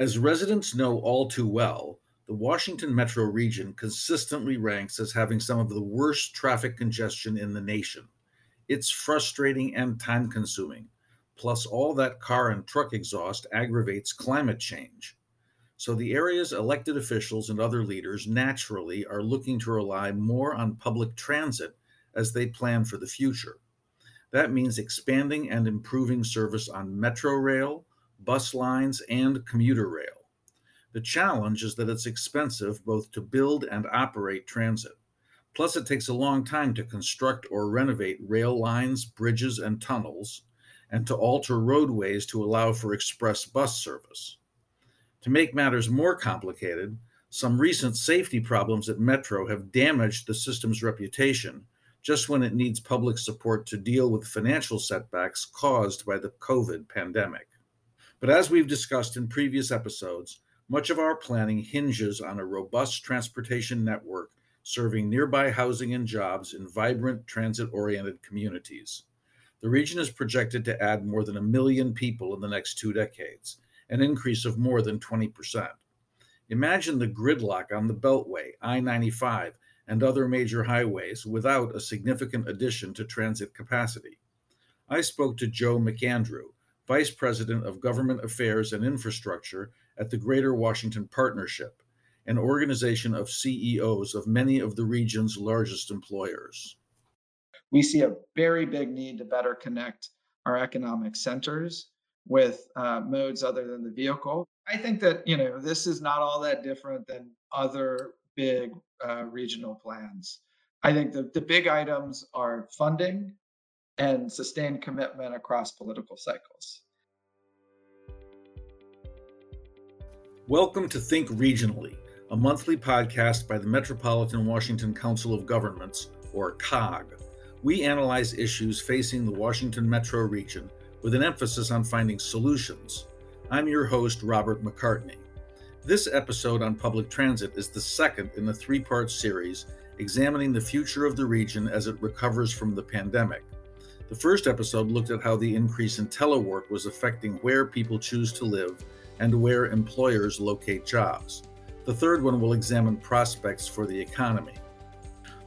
As residents know all too well, the Washington metro region consistently ranks as having some of the worst traffic congestion in the nation. It's frustrating and time consuming. Plus, all that car and truck exhaust aggravates climate change. So, the area's elected officials and other leaders naturally are looking to rely more on public transit as they plan for the future. That means expanding and improving service on Metro Rail, bus lines, and commuter rail. The challenge is that it's expensive both to build and operate transit. Plus, it takes a long time to construct or renovate rail lines, bridges, and tunnels, and to alter roadways to allow for express bus service. To make matters more complicated, some recent safety problems at Metro have damaged the system's reputation just when it needs public support to deal with financial setbacks caused by the COVID pandemic. But as we've discussed in previous episodes, much of our planning hinges on a robust transportation network serving nearby housing and jobs in vibrant transit oriented communities. The region is projected to add more than a million people in the next two decades, an increase of more than 20%. Imagine the gridlock on the Beltway, I 95, and other major highways without a significant addition to transit capacity. I spoke to Joe McAndrew, Vice President of Government Affairs and Infrastructure at the Greater Washington Partnership, an organization of CEOs of many of the region's largest employers. We see a very big need to better connect our economic centers with uh, modes other than the vehicle. I think that you know this is not all that different than other big uh, regional plans. I think the, the big items are funding and sustained commitment across political cycles. Welcome to Think Regionally, a monthly podcast by the Metropolitan Washington Council of Governments, or COG. We analyze issues facing the Washington metro region with an emphasis on finding solutions. I'm your host, Robert McCartney. This episode on public transit is the second in a three part series examining the future of the region as it recovers from the pandemic. The first episode looked at how the increase in telework was affecting where people choose to live and where employers locate jobs. The third one will examine prospects for the economy.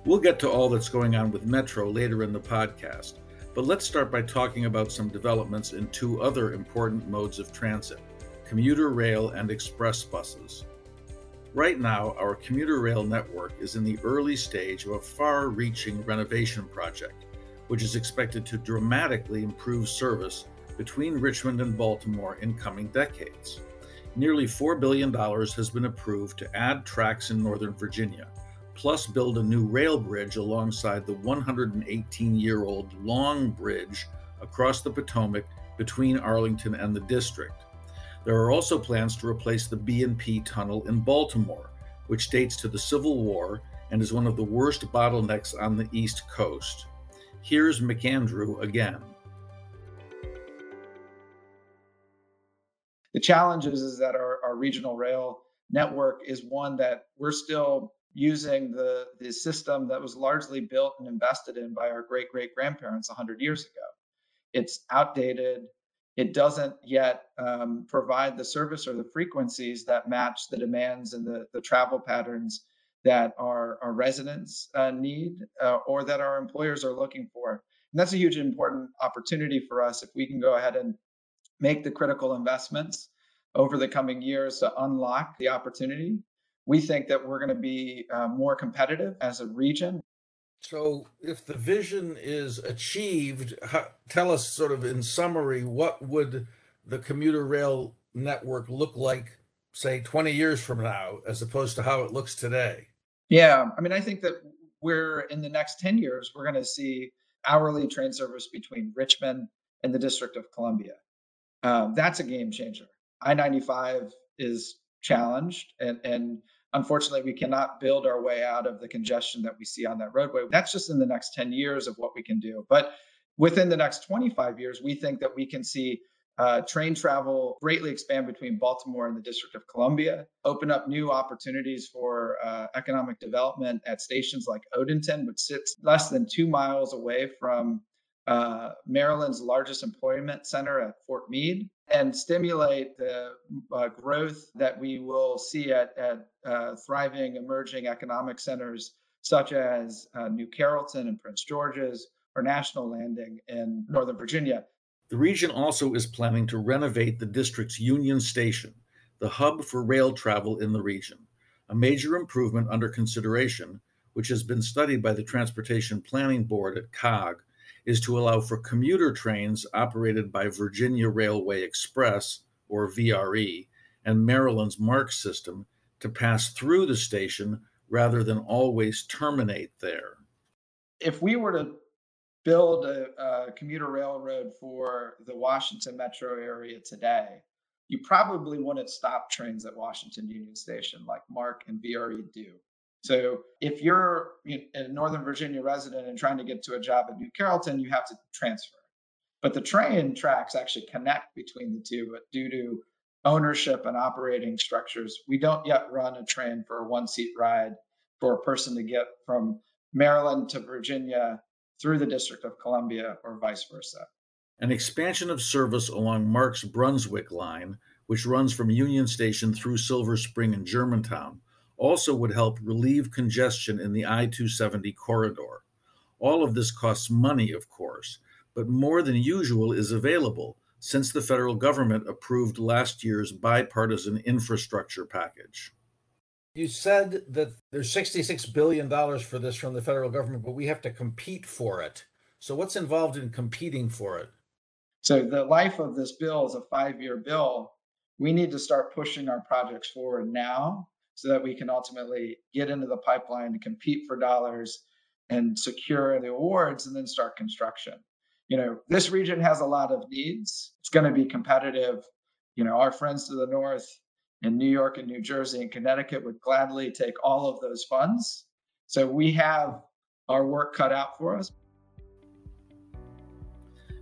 We'll get to all that's going on with Metro later in the podcast, but let's start by talking about some developments in two other important modes of transit commuter rail, and express buses. Right now, our commuter rail network is in the early stage of a far reaching renovation project, which is expected to dramatically improve service between Richmond and Baltimore in coming decades. Nearly $4 billion has been approved to add tracks in Northern Virginia, plus build a new rail bridge alongside the 118 year old Long Bridge across the Potomac between Arlington and the district. There are also plans to replace the B&P tunnel in Baltimore, which dates to the Civil War and is one of the worst bottlenecks on the East Coast. Here's McAndrew again. The challenge is, is that our, our regional rail network is one that we're still using the, the system that was largely built and invested in by our great great grandparents 100 years ago. It's outdated, it doesn't yet um, provide the service or the frequencies that match the demands and the, the travel patterns that our, our residents uh, need uh, or that our employers are looking for. And that's a huge important opportunity for us if we can go ahead and make the critical investments over the coming years to unlock the opportunity. We think that we're going to be uh, more competitive as a region so, if the vision is achieved, how, tell us sort of in summary what would the commuter rail network look like, say, 20 years from now, as opposed to how it looks today? Yeah, I mean, I think that we're in the next 10 years, we're going to see hourly train service between Richmond and the District of Columbia. Um, that's a game changer. I 95 is challenged, and, and Unfortunately, we cannot build our way out of the congestion that we see on that roadway. That's just in the next 10 years of what we can do. But within the next 25 years, we think that we can see uh, train travel greatly expand between Baltimore and the District of Columbia, open up new opportunities for uh, economic development at stations like Odenton, which sits less than two miles away from uh, Maryland's largest employment center at Fort Meade and stimulate the uh, growth that we will see at, at uh, thriving emerging economic centers such as uh, New Carrollton and Prince George's or National Landing in Northern Virginia. The region also is planning to renovate the district's Union Station, the hub for rail travel in the region, a major improvement under consideration, which has been studied by the Transportation Planning Board at COG is to allow for commuter trains operated by Virginia Railway Express, or VRE, and Maryland's MARC system to pass through the station rather than always terminate there. If we were to build a, a commuter railroad for the Washington metro area today, you probably wouldn't stop trains at Washington Union Station like MARC and VRE do. So if you're a Northern Virginia resident and trying to get to a job at New Carrollton, you have to transfer. But the train tracks actually connect between the two, but due to ownership and operating structures, we don't yet run a train for a one seat ride for a person to get from Maryland to Virginia through the District of Columbia or vice versa. An expansion of service along MARC's Brunswick line, which runs from Union Station through Silver Spring and Germantown, also would help relieve congestion in the I 270 corridor. All of this costs money, of course, but more than usual is available since the federal government approved last year's bipartisan infrastructure package. You said that there's $66 billion for this from the federal government, but we have to compete for it. So, what's involved in competing for it? So, the life of this bill is a five year bill. We need to start pushing our projects forward now so that we can ultimately get into the pipeline and compete for dollars and secure the awards and then start construction. You know, this region has a lot of needs. It's going to be competitive. You know, our friends to the north in New York and New Jersey and Connecticut would gladly take all of those funds. So we have our work cut out for us.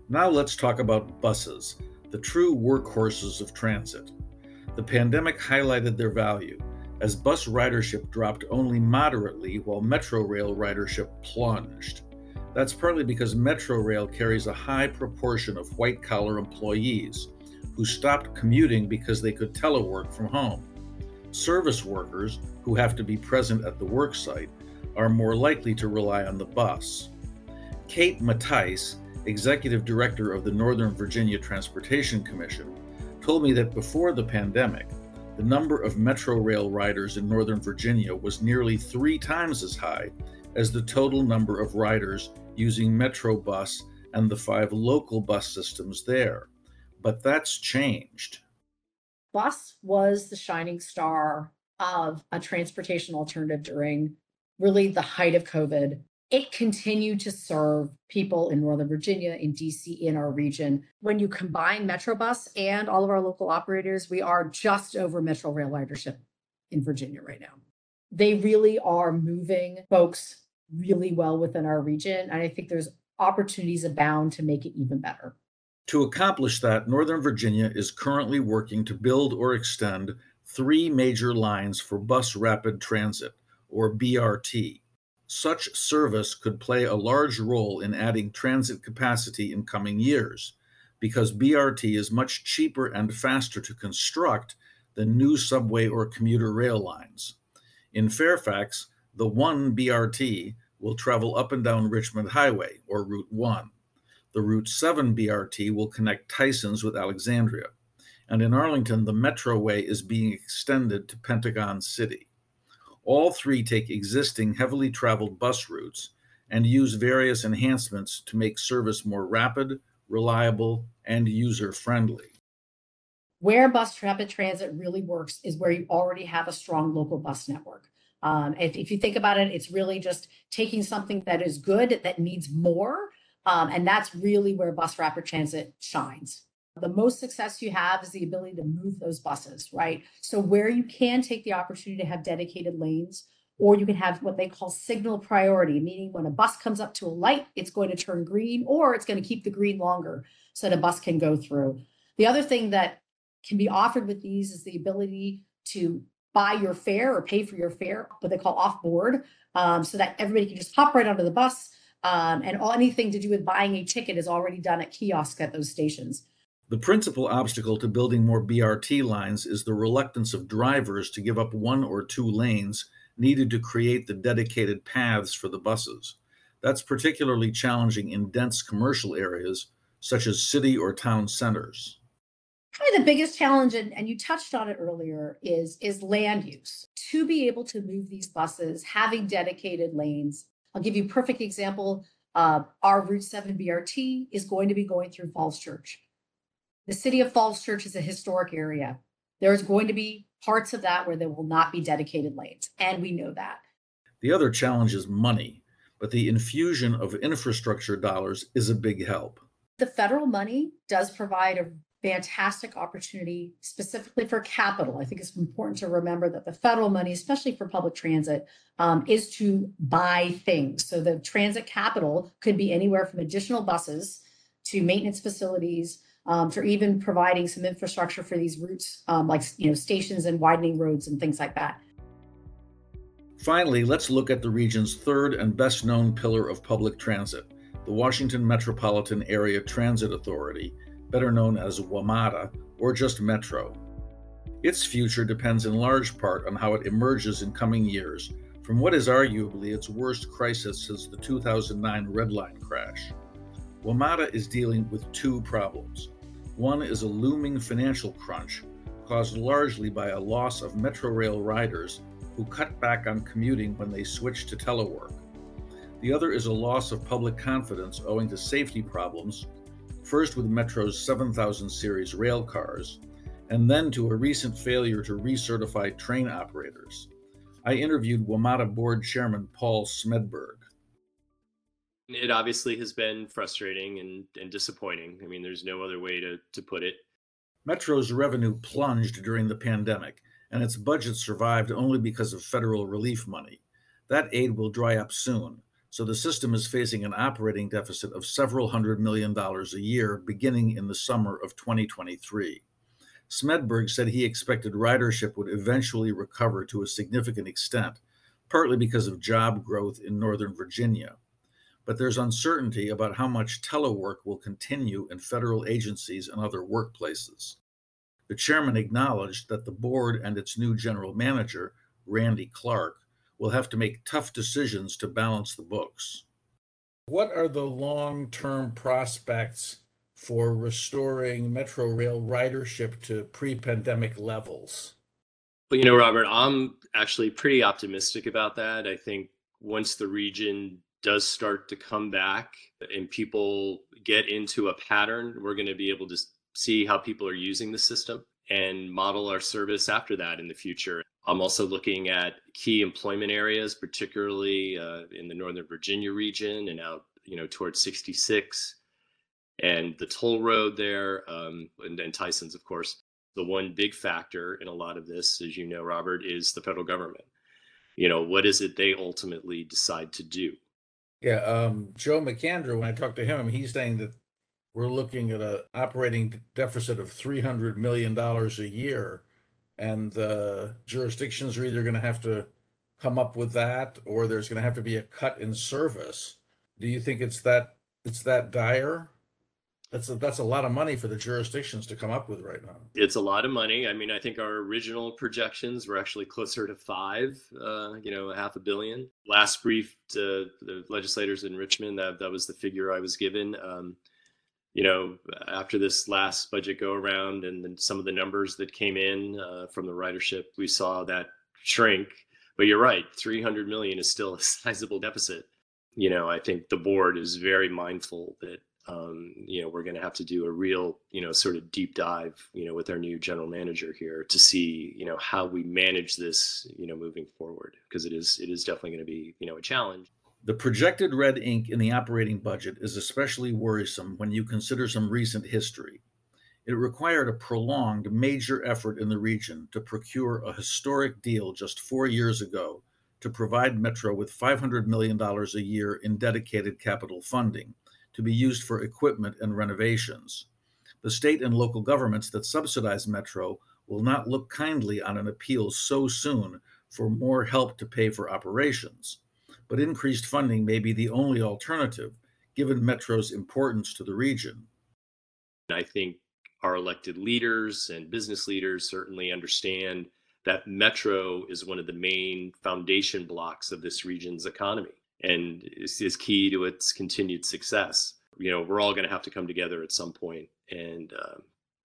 Now let's talk about buses, the true workhorses of transit. The pandemic highlighted their value as bus ridership dropped only moderately while Metro Rail ridership plunged. That's partly because Metro Rail carries a high proportion of white collar employees who stopped commuting because they could telework from home. Service workers, who have to be present at the worksite, are more likely to rely on the bus. Kate Mattice, executive director of the Northern Virginia Transportation Commission, told me that before the pandemic, the number of Metro Rail riders in Northern Virginia was nearly three times as high as the total number of riders using Metrobus and the five local bus systems there. But that's changed. Bus was the shining star of a transportation alternative during really the height of COVID it continued to serve people in Northern Virginia, in DC, in our region. When you combine Metrobus and all of our local operators, we are just over Metro Rail ridership in Virginia right now. They really are moving folks really well within our region. And I think there's opportunities abound to make it even better. To accomplish that, Northern Virginia is currently working to build or extend three major lines for bus rapid transit, or BRT such service could play a large role in adding transit capacity in coming years, because BRT is much cheaper and faster to construct than new subway or commuter rail lines. In Fairfax, the 1 BRT will travel up and down Richmond Highway, or Route 1. The Route 7 BRT will connect Tysons with Alexandria. And in Arlington, the Metroway is being extended to Pentagon City. All three take existing heavily traveled bus routes and use various enhancements to make service more rapid, reliable, and user friendly. Where bus rapid transit really works is where you already have a strong local bus network. Um, if, if, you think about it, it's really just taking something that is good that needs more. Um, and that's really where bus rapid transit shines. The most success you have is the ability to move those buses, right? So, where you can take the opportunity to have dedicated lanes, or you can have what they call signal priority, meaning when a bus comes up to a light, it's going to turn green or it's going to keep the green longer so that a bus can go through. The other thing that can be offered with these is the ability to buy your fare or pay for your fare, what they call off board, um, so that everybody can just hop right onto the bus, Um, and all, anything to do with buying a ticket is already done at kiosk at those stations. The principal obstacle to building more BRT lines is the reluctance of drivers to give up one or two lanes needed to create the dedicated paths for the buses. That's particularly challenging in dense commercial areas such as city or town centers. Probably the biggest challenge, and, and you touched on it earlier, is, is land use. To be able to move these buses, having dedicated lanes. I'll give you a perfect example. Uh, our Route 7 BRT is going to be going through Falls Church. The city of Falls Church is a historic area. There's going to be parts of that where there will not be dedicated lanes, and we know that. The other challenge is money, but the infusion of infrastructure dollars is a big help. The federal money does provide a fantastic opportunity specifically for capital. I think it's important to remember that the federal money, especially for public transit, um, is to buy things. So the transit capital could be anywhere from additional buses to maintenance facilities, um, for even providing some infrastructure for these routes, um, like you know stations and widening roads and things like that. Finally, let's look at the region's third and best known pillar of public transit, the Washington Metropolitan Area Transit Authority, better known as WMATA or just Metro. Its future depends in large part on how it emerges in coming years from what is arguably its worst crisis since the 2009 Red Line crash. WMATA is dealing with two problems. One is a looming financial crunch caused largely by a loss of Metrorail riders who cut back on commuting when they switched to telework. The other is a loss of public confidence owing to safety problems, first with Metro's 7000 series rail cars, and then to a recent failure to recertify train operators. I interviewed WMATA board chairman Paul Smedberg. It obviously has been frustrating and, and disappointing. I mean, there's no other way to, to put it. Metro's revenue plunged during the pandemic, and its budget survived only because of federal relief money. That aid will dry up soon, so the system is facing an operating deficit of several hundred million dollars a year beginning in the summer of 2023. Smedberg said he expected ridership would eventually recover to a significant extent, partly because of job growth in Northern Virginia but there's uncertainty about how much telework will continue in federal agencies and other workplaces. The chairman acknowledged that the board and its new general manager, Randy Clark, will have to make tough decisions to balance the books. What are the long term prospects for restoring Metro Rail ridership to pre pandemic levels? But you know, Robert, I'm actually pretty optimistic about that. I think once the region does start to come back and people get into a pattern, we're going to be able to see how people are using the system and model our service after that in the future. I'm also looking at key employment areas, particularly uh, in the Northern Virginia region and out, you know, towards 66 and the toll road there, um, and, Tyson's, of course. The one big factor in a lot of this, as you know, Robert, is the federal government. You know, what is it they ultimately decide to do? Yeah, um, Joe McAndrew, when I talked to him, he's saying that we're looking at a operating deficit of three hundred million dollars a year, and the jurisdictions are either going to have to come up with that, or there's going to have to be a cut in service. Do you think it's that it's that dire? That's a, that's a lot of money for the jurisdictions to come up with right now. It's a lot of money. I mean, I think our original projections were actually closer to five, uh, you know, a half a billion. Last brief to the legislators in Richmond, that, that was the figure I was given. Um, you know, after this last budget go around and then some of the numbers that came in uh, from the ridership, we saw that shrink. But you're right, 300 million is still a sizable deficit. You know, I think the board is very mindful that um, you know, we're going to have to do a real, you know, sort of deep dive, you know, with our new general manager here to see, you know, how we manage this, you know, moving forward, because it is, it is definitely going to be, you know, a challenge. The projected red ink in the operating budget is especially worrisome when you consider some recent history. It required a prolonged major effort in the region to procure a historic deal just four years ago to provide Metro with $500 million a year in dedicated capital funding to be used for equipment and renovations. The state and local governments that subsidize Metro will not look kindly on an appeal so soon for more help to pay for operations. But increased funding may be the only alternative, given Metro's importance to the region. I think our elected leaders and business leaders certainly understand that Metro is one of the main foundation blocks of this region's economy and is, key to its continued success. You know, we're all going to have to come together at some point and uh,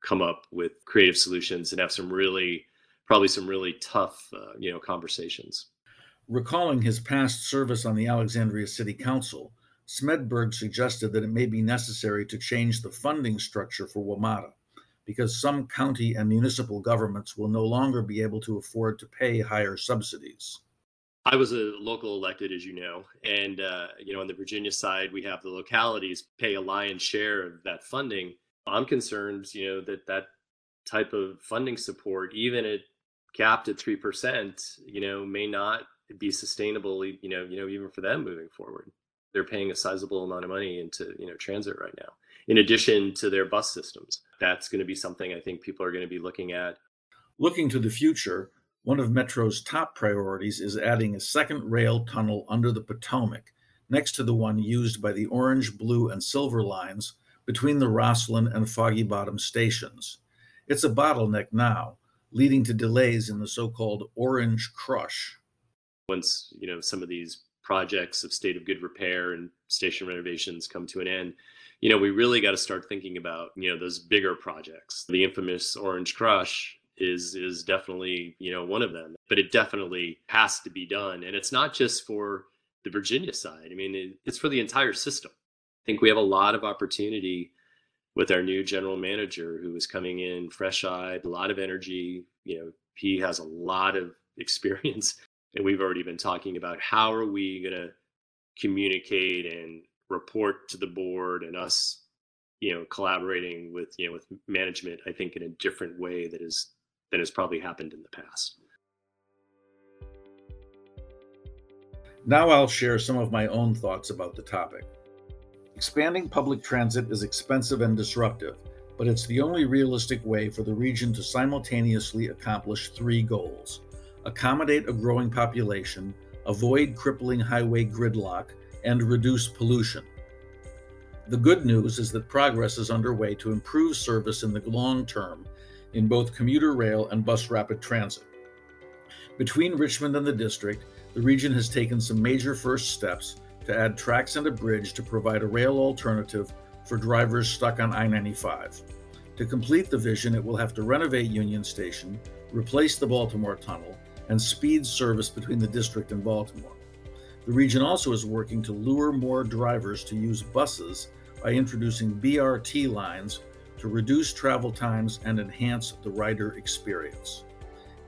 come up with creative solutions and have some really, probably some really tough, uh, you know, conversations. Recalling his past service on the Alexandria City Council, Smedberg suggested that it may be necessary to change the funding structure for WMATA because some county and municipal governments will no longer be able to afford to pay higher subsidies. I was a local elected, as you know, and uh, you know on the Virginia side, we have the localities pay a lion's share of that funding. I'm concerned, you know, that that type of funding support, even at capped at three percent, you know, may not be sustainable. You know, you know, even for them moving forward, they're paying a sizable amount of money into you know transit right now in addition to their bus systems. That's going to be something I think people are going to be looking at. Looking to the future, one of Metro's top priorities is adding a second rail tunnel under the Potomac, next to the one used by the Orange, Blue, and Silver lines between the Rosslyn and Foggy Bottom stations. It's a bottleneck now, leading to delays in the so-called Orange Crush. Once, you know, some of these projects of state of good repair and station renovations come to an end, you know, we really got to start thinking about, you know, those bigger projects. The infamous Orange Crush is is definitely, you know, one of them. But it definitely has to be done. And it's not just for the Virginia side. I mean, it, it's for the entire system. I think we have a lot of opportunity with our new general manager who is coming in fresh-eyed, a lot of energy. You know, he has a lot of experience and we've already been talking about how are we going to communicate and report to the board and us you know collaborating with you know with management i think in a different way that is that has probably happened in the past. Now i'll share some of my own thoughts about the topic. Expanding public transit is expensive and disruptive but it's the only realistic way for the region to simultaneously accomplish three goals accommodate a growing population avoid crippling highway gridlock and reduce pollution. The good news is that progress is underway to improve service in the long term in both commuter rail and bus rapid transit. Between Richmond and the district, the region has taken some major first steps to add tracks and a bridge to provide a rail alternative for drivers stuck on I 95. To complete the vision, it will have to renovate Union Station, replace the Baltimore Tunnel, and speed service between the district and Baltimore. The region also is working to lure more drivers to use buses by introducing BRT lines to reduce travel times and enhance the rider experience.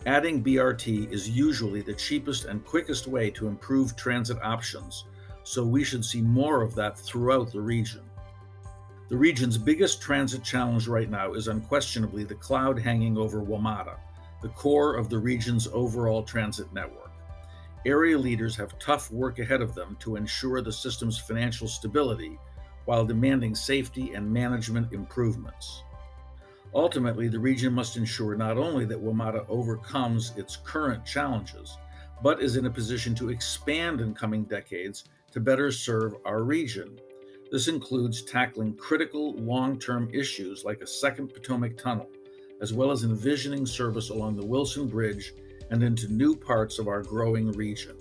Adding BRT is usually the cheapest and quickest way to improve transit options, so we should see more of that throughout the region. The region's biggest transit challenge right now is unquestionably the cloud hanging over WMATA, the core of the region's overall transit network. Area leaders have tough work ahead of them to ensure the system's financial stability while demanding safety and management improvements. Ultimately, the region must ensure not only that WMATA overcomes its current challenges, but is in a position to expand in coming decades to better serve our region. This includes tackling critical long term issues like a second Potomac Tunnel, as well as envisioning service along the Wilson Bridge and into new parts of our growing region.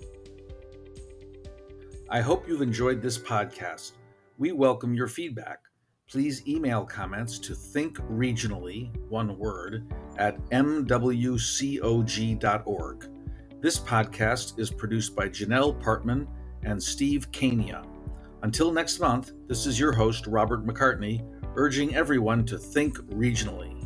I hope you've enjoyed this podcast. We welcome your feedback. Please email comments to thinkregionally, one word, at mwcog.org. This podcast is produced by Janelle Partman and Steve Kania. Until next month, this is your host, Robert McCartney, urging everyone to think regionally.